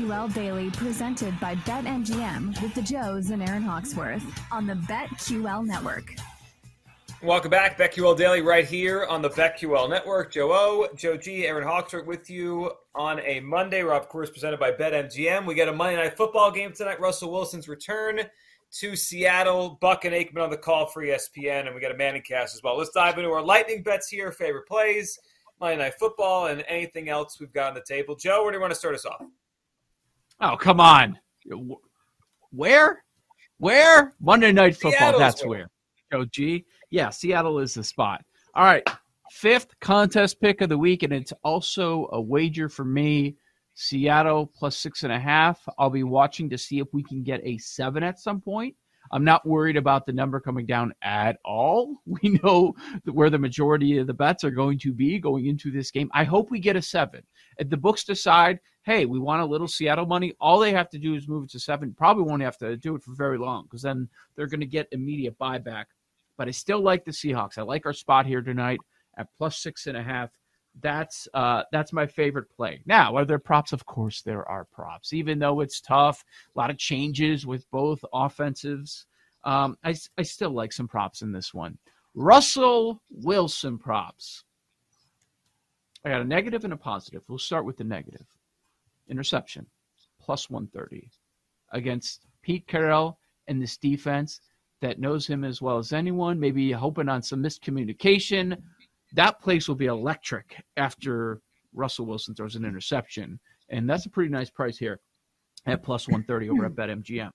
QL Daily presented by BetMGM with the Joes and Aaron Hawksworth on the BetQL network. Welcome back, BetQL Daily, right here on the BetQL Network. Joe O, Joe G, Aaron Hawksworth with you on a Monday. Of course presented by BetMGM. We get a Monday Night Football game tonight. Russell Wilson's return to Seattle. Buck and Aikman on the call for ESPN, and we got a Manning cast as well. Let's dive into our lightning bets here, favorite plays, Monday Night Football, and anything else we've got on the table. Joe, where do you want to start us off? Oh, come on. Where? Where? Monday Night Football. Seattle's That's where. where. Oh, Joe G. Yeah, Seattle is the spot. All right. Fifth contest pick of the week, and it's also a wager for me. Seattle plus six and a half. I'll be watching to see if we can get a seven at some point. I'm not worried about the number coming down at all. We know where the majority of the bets are going to be going into this game. I hope we get a seven. If the books decide, hey, we want a little Seattle money, all they have to do is move it to seven. Probably won't have to do it for very long because then they're going to get immediate buyback. But I still like the Seahawks. I like our spot here tonight at plus six and a half. That's uh, that's my favorite play. Now, are there props? Of course, there are props. Even though it's tough, a lot of changes with both offensives. Um, I, I still like some props in this one. Russell Wilson props. I got a negative and a positive. We'll start with the negative. Interception, plus 130 against Pete Carroll and this defense that knows him as well as anyone, maybe hoping on some miscommunication. That place will be electric after Russell Wilson throws an interception. And that's a pretty nice price here at plus 130 over at hmm. BetMGM.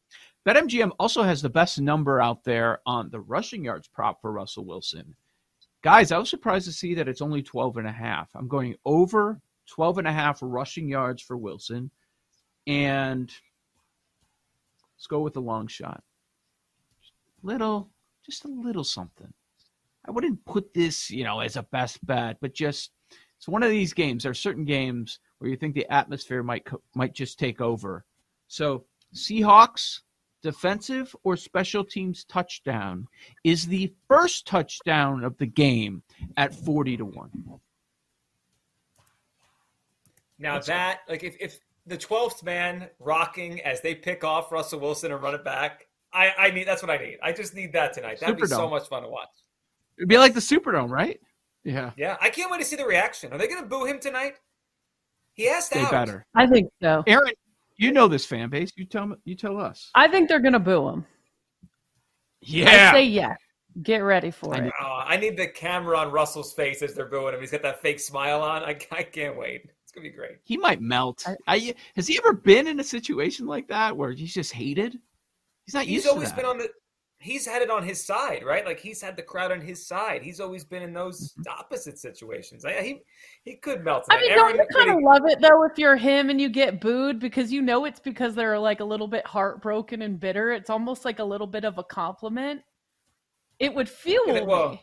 BetMGM also has the best number out there on the rushing yards prop for Russell Wilson. Guys, I was surprised to see that it's only 12 and a half. I'm going over 12 and a half rushing yards for Wilson. And let's go with a long shot. Little, just a little something. I wouldn't put this, you know, as a best bet, but just it's one of these games. There are certain games where you think the atmosphere might might just take over. So Seahawks defensive or special teams touchdown is the first touchdown of the game at 40 to 1. Now that, like, if, if the 12th man rocking as they pick off Russell Wilson and run it back, I, I need that's what I need. I just need that tonight. That'd be so much fun to watch. It'd be like the Superdome, right? Yeah. Yeah, I can't wait to see the reaction. Are they going to boo him tonight? He has to. They out. better. I think so. Aaron, you know this fan base. You tell me, you tell us. I think they're gonna boo him. Yeah. I say yes. Get ready for it. Oh, I need the camera on Russell's face as they're booing him. He's got that fake smile on. I, I can't wait. It's gonna be great. he might melt. I, has he ever been in a situation like that where he's just hated? He's not He's used always to that. been on the. He's had it on his side, right? Like he's had the crowd on his side. He's always been in those opposite situations. I, he he could melt. I mean, don't Aaron, you kind of love it though if you're him and you get booed because you know it's because they're like a little bit heartbroken and bitter. It's almost like a little bit of a compliment. It would fuel Yeah, well.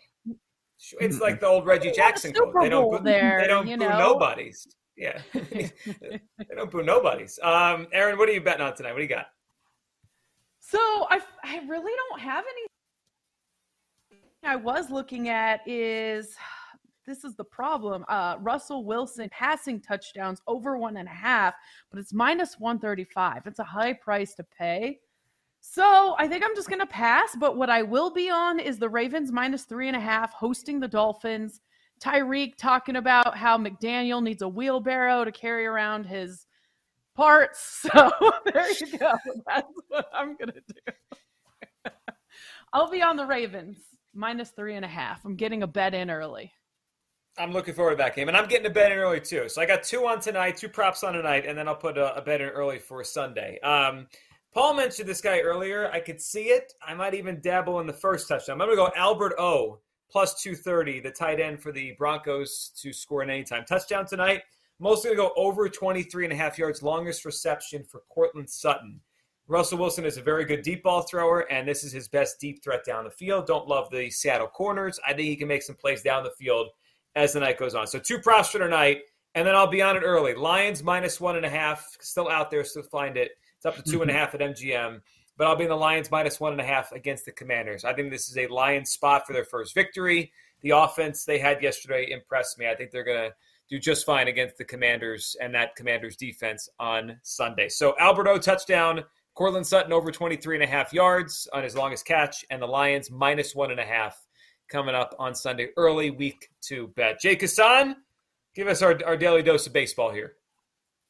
It's like the old Reggie Jackson quote. They don't boo, there, they don't boo know? nobodies. Yeah, they don't boo nobodies. Um, Aaron, what are you betting on tonight? What do you got? So I, I really don't have any. I was looking at is this is the problem. Uh, Russell Wilson passing touchdowns over one and a half, but it's minus 135. It's a high price to pay. So I think I'm just going to pass. But what I will be on is the Ravens minus three and a half hosting the Dolphins. Tyreek talking about how McDaniel needs a wheelbarrow to carry around his parts. So there you go. That's what I'm to do. I'll be on the Ravens minus three and a half. I'm getting a bet in early. I'm looking forward to that game, and I'm getting a bed in early too. So I got two on tonight, two props on tonight, and then I'll put a, a bet in early for Sunday. Um, Paul mentioned this guy earlier. I could see it. I might even dabble in the first touchdown. I'm going to go Albert O plus 230, the tight end for the Broncos to score an anytime touchdown tonight. I'm going to go over 23 and a half yards, longest reception for Courtland Sutton. Russell Wilson is a very good deep ball thrower, and this is his best deep threat down the field. Don't love the Seattle corners. I think he can make some plays down the field as the night goes on. So two props for tonight, and then I'll be on it early. Lions minus one and a half, still out there, still find it. It's up to two and a mm-hmm. half at MGM, but I'll be in the Lions minus one and a half against the Commanders. I think this is a Lions spot for their first victory. The offense they had yesterday impressed me. I think they're going to do just fine against the Commanders and that Commanders defense on Sunday. So Albert O touchdown, Courtland Sutton over 23 and a half yards on his longest catch, and the Lions minus one and a half coming up on Sunday, early week two bet. Jake Hassan, give us our, our daily dose of baseball here.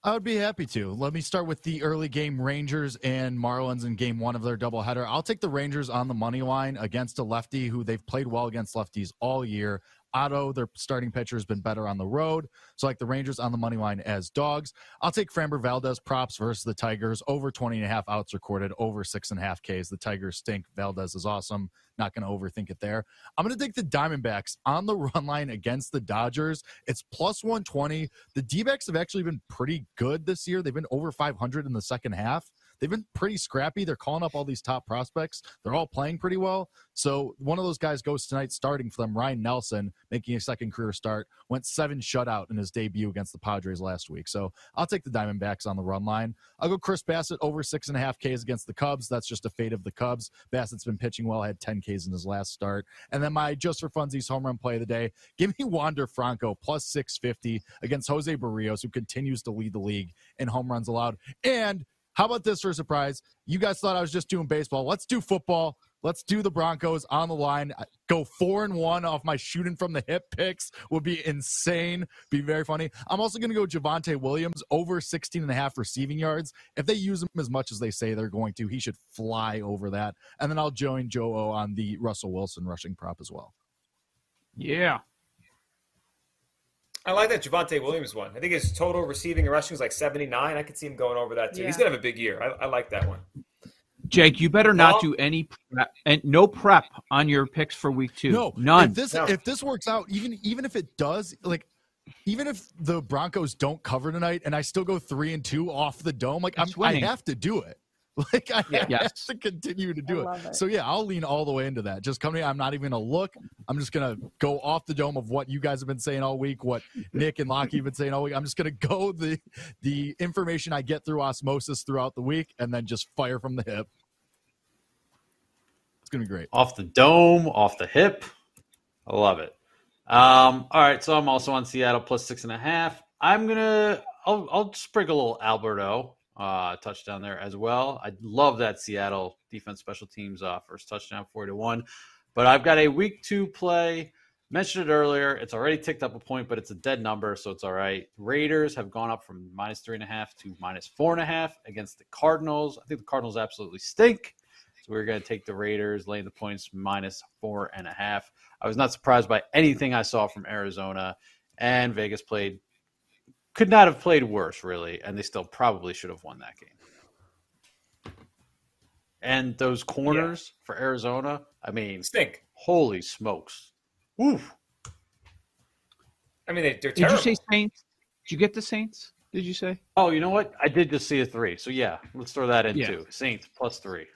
I would be happy to. Let me start with the early game Rangers and Marlins in game one of their doubleheader. I'll take the Rangers on the money line against a lefty who they've played well against lefties all year. Otto, their starting pitcher, has been better on the road. So, like the Rangers on the money line as dogs. I'll take Framber Valdez props versus the Tigers. Over 20 and a half outs recorded, over six and a half Ks. The Tigers stink. Valdez is awesome. Not going to overthink it there. I'm going to take the Diamondbacks on the run line against the Dodgers. It's plus 120. The D backs have actually been pretty good this year. They've been over 500 in the second half they've been pretty scrappy. They're calling up all these top prospects. They're all playing pretty well. So one of those guys goes tonight starting for them, Ryne Nelson, making a second career start, went seven shutout in his debut against the Padres last week. So I'll take the Diamondbacks on the run line. I'll go Chris Bassitt over six and a half Ks against the Cubs. That's just a fate of the Cubs. Bassitt's been pitching well, had 10 Ks in his last start. And then my just for funsies home run play of the day, give me Wander Franco plus 650 against Jose Berrios, who continues to lead the league in home runs allowed. And how about this for a surprise? You guys thought I was just doing baseball. Let's do football. Let's do the Broncos on the line. Go four and one off my shooting from the hip picks would be insane. Be very funny. I'm also going to go Javonte Williams over 16 and a half receiving yards. If they use him as much as they say they're going to, he should fly over that. And then I'll join Joe O on the Russell Wilson rushing prop as well. Yeah. I like that Javonte Williams one. I think his total receiving and rushing is like 79. I could see him going over that too. Yeah. He's going to have a big year. I, I, like that one. Jake, you better not do any prep and no prep on your picks for week two. No, none. If this no. if this works out, even even if it does, like even if the Broncos don't cover tonight and I still go three and two off the dome, like I'm, I have to do it. Like I yeah. have to continue to do it. it. So yeah, I'll lean all the way into that. Just come to me. I'm not even gonna look. I'm just gonna go off the dome of what you guys have been saying all week, what Nick and Lockie have been saying all week. I'm just gonna go the the information I get through osmosis throughout the week and then just fire from the hip. It's gonna be great. Off the dome, off the hip. I love it. Um, all right, so I'm also on Seattle plus six and a half. I'm gonna I'll I'll sprinkle a little Albert O uh, touchdown there as well. I love that Seattle defense special teams uh, first touchdown, 40 to 1. But I've got a week two play. Mentioned it earlier. It's already ticked up a point, but it's a dead number, so it's all right. Raiders have gone up from minus three and a half to minus four and a half against the Cardinals. I think the Cardinals absolutely stink. So we're going to take the Raiders, laying the points minus four and a half. I was not surprised by anything I saw from Arizona, and Vegas played could not have played worse, really, and they still probably should have won that game. And those corners yeah. for Arizona, I mean, stink. Holy smokes! Oof. I mean, they, are Did you say Saints? Did you get the Saints? Did you say? Oh, you know what? I did just see a three. So yeah, let's throw that in yeah. too. Saints plus three.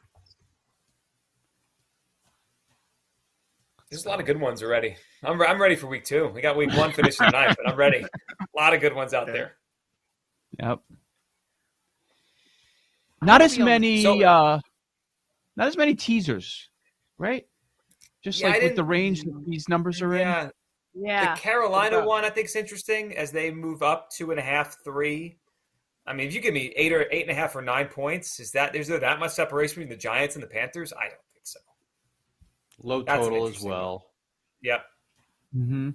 There's a lot of good ones already. I'm, I'm ready for week two. We got week one finished tonight, but I'm ready. A lot of good ones out there. Yep. Not as many. So, uh, not as many teasers, right? Just yeah, like with the range that these numbers are yeah. in. Yeah. The Carolina one I think is interesting as they move up two and a half, three. I mean, if you give me eight or eight and a half or nine points, is that is there that much separation between the Giants and the Panthers? I don't think so. Low total as well. Yep. Mm-hmm.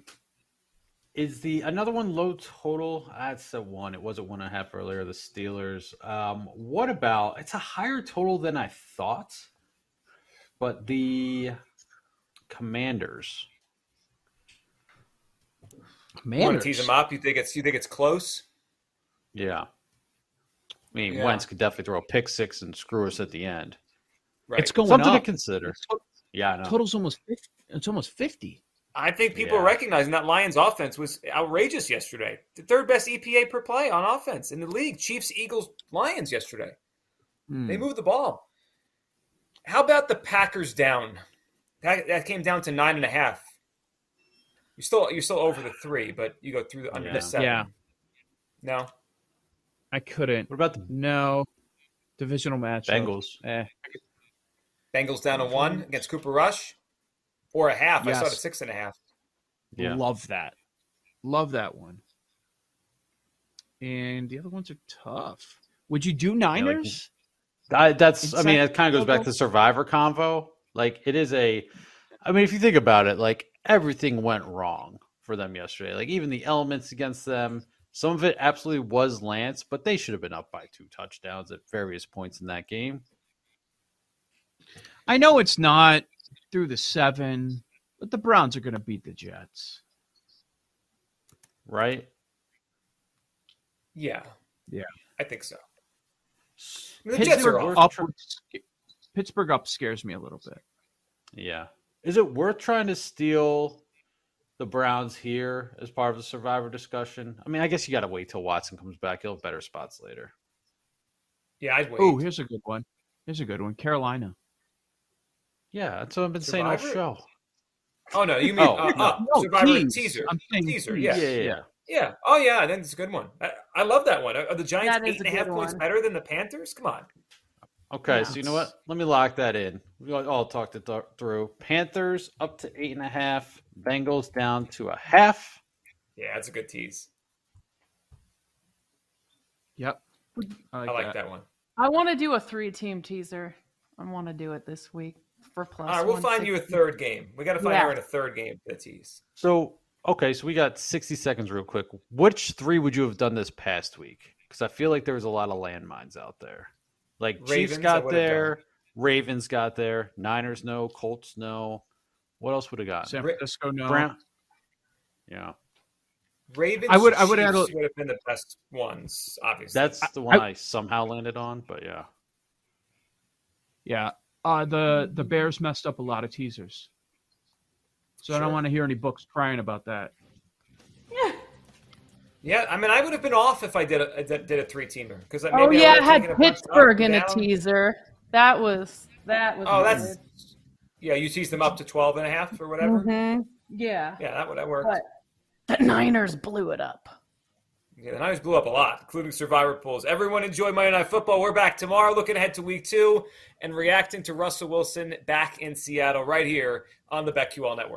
Is the another one low total? That's a one. It was a one and a half earlier. The Steelers. Um, what about? It's a higher total than I thought, but the Commanders. You want to tease them up? You think it's you think it's close? Yeah. I mean, Yeah. Wentz could definitely throw a pick six and screw us at the end. Right. It's going Something up. to consider. Yeah, I know. Total's almost 50. It's almost 50. I think people Yeah. are recognizing that Lions offense was outrageous yesterday. The third best EPA per play on offense in the league. Chiefs, Eagles, Lions yesterday. Hmm. They moved the ball. How about the Packers down? That, that came down to nine and a half. You're still you're still over the three, but you go through the under Yeah. the seven. Yeah. No. I couldn't. What about the No. Divisional match. Bengals? Eh. Bengals down to one against Cooper Rush, or a half. I saw it at six and a half. Yeah. Love that. Love that one. And the other ones are tough. Would you do Niners? I, that's. I mean, it kind of goes back Google? to Survivor convo. Like it is a. I mean, if you think about it, like everything went wrong for them yesterday. Like even the elements against them. Some of it absolutely was Lance, but they should have been up by two touchdowns at various points in that game. I know it's not through the seven, but the Browns are going to beat the Jets. Right? Yeah. Yeah. I think so. I mean, the Jets Pittsburgh are up, off. Pittsburgh up scares me a little bit. Yeah. Is it worth trying to steal the Browns here as part of the Survivor discussion? I mean, I guess you got to wait till Watson comes back. He'll have better spots later. Yeah, I'd wait. Oh, here's a good one. Here's a good one. Carolina. Yeah, that's what I've been saying all Survivor? show. Oh no, you mean Oh, uh, no. uh, No, Survivor tease. teaser? I'm saying teaser. Yeah. Yeah, yeah, yeah. Yeah. Oh yeah, then it's a good one. I, I love that one. Are the Giants That is eight and a a half good points better than the Panthers? Come on. Okay, Yeah. so you know what? Let me lock that in. We all- all talked it th- through. Panthers up to eight and a half. Bengals down to a half. Yeah, that's a good tease. Yep. I like, I like that. that one. I want to do a three-team teaser. I want to do it this week for plus. All right, we'll find you a third game. We got to find Yeah. Aaron a third game for tease. So, okay, so we got 60 seconds real quick. Which three would you have done this past week? Because I feel like there was a lot of landmines out there. Like Chiefs Ravens, I got there. Ravens got there, Niners no, Colts no. What else would have got? San Francisco, no. Brown. Yeah, Ravens. I would- I would add a- would have been the best ones, obviously. that's the one I, somehow landed on. But yeah, Yeah. Uh, the the Bears messed up a lot of teasers. So I don't want to hear any books crying about that. yeah. Yeah, I mean, I would have been off if I did a did did a three teamer because Oh yeah, I had Pittsburgh in a teaser. That was that was. Oh, that's yeah. You teased them up to 12 and a half or whatever. Mhm. yeah. Yeah, that would have worked. But the Niners blew it up. Yeah, the Niners blew up a lot, including survivor pools. Everyone enjoy Monday Night Football. We're back tomorrow, looking ahead to week two and reacting to Russell Wilson back in Seattle right here on the BetQL Network.